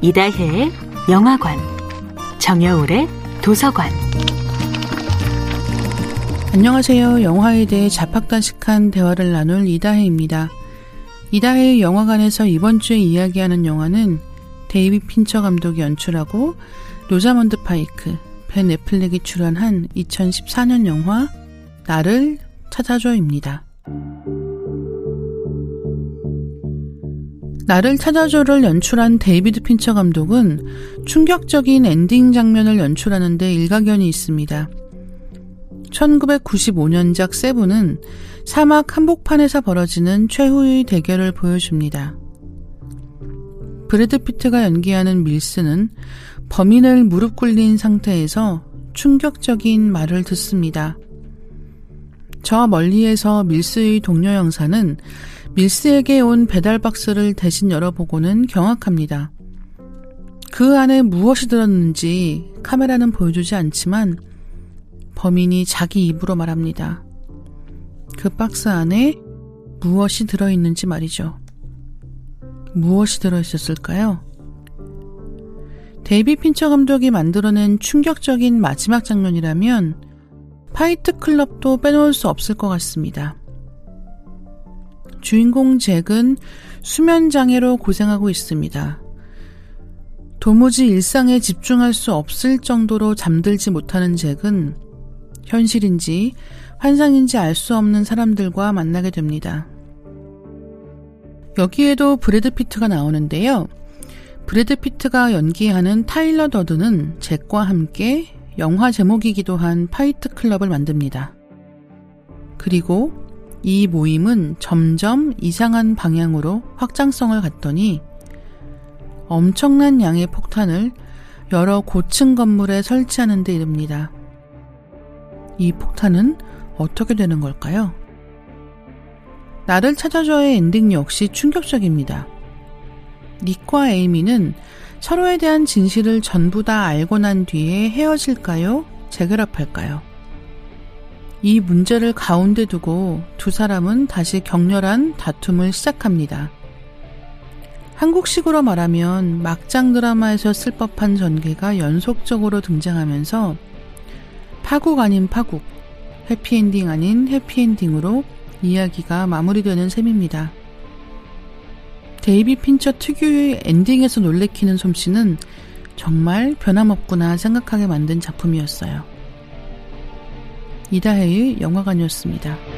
이다혜의 영화관, 정여울의 도서관. 안녕하세요. 영화에 대해 잡학다식한 대화를 나눌 이다혜입니다. 이다혜의 영화관에서 이번 주에 이야기하는 영화는 데이비드 핀처 감독이 연출하고 로자먼드 파이크, 벤 애플렉이 출연한 2014년 영화 나를 찾아줘입니다. 나를 찾아줘를 연출한 데이비드 핀처 감독은 충격적인 엔딩 장면을 연출하는데 일가견이 있습니다. 1995년작 세븐은 사막 한복판에서 벌어지는 최후의 대결을 보여줍니다. 브래드 피트가 연기하는 밀스는 범인을 무릎 꿇린 상태에서 충격적인 말을 듣습니다. 저 멀리에서 밀스의 동료 형사는 밀스에게 온 배달 박스를 대신 열어보고는 경악합니다. 그 안에 무엇이 들었는지 카메라는 보여주지 않지만 범인이 자기 입으로 말합니다. 그 박스 안에 무엇이 들어있는지 말이죠. 무엇이 들어있었을까요? 데이비 핀처 감독이 만들어낸 충격적인 마지막 장면이라면 파이트 클럽도 빼놓을 수 없을 것 같습니다. 주인공 잭은 수면 장애로 고생하고 있습니다. 도무지 일상에 집중할 수 없을 정도로 잠들지 못하는 잭은 현실인지 환상인지 알 수 없는 사람들과 만나게 됩니다. 여기에도 브래드 피트가 나오는데요. 브래드 피트가 연기하는 타일러 더든은 잭과 함께 영화 제목이기도 한 파이트 클럽을 만듭니다. 그리고 이 모임은 점점 이상한 방향으로 확장성을 갖더니 엄청난 양의 폭탄을 여러 고층 건물에 설치하는 데 이릅니다. 이 폭탄은 어떻게 되는 걸까요? 나를 찾아줘의 엔딩 역시 충격적입니다. 닉과 에이미는 서로에 대한 진실을 전부 다 알고 난 뒤에 헤어질까요? 재결합할까요? 이 문제를 가운데 두고 두 사람은 다시 격렬한 다툼을 시작합니다. 한국식으로 말하면 막장 드라마에서 쓸 법한 전개가 연속적으로 등장하면서 파국 아닌 파국, 해피엔딩 아닌 해피엔딩으로 이야기가 마무리되는 셈입니다. 데이비 핀처 특유의 엔딩에서 놀래키는 솜씨는 정말 변함없구나 생각하게 만든 작품이었어요. 이다혜의 영화관이었습니다.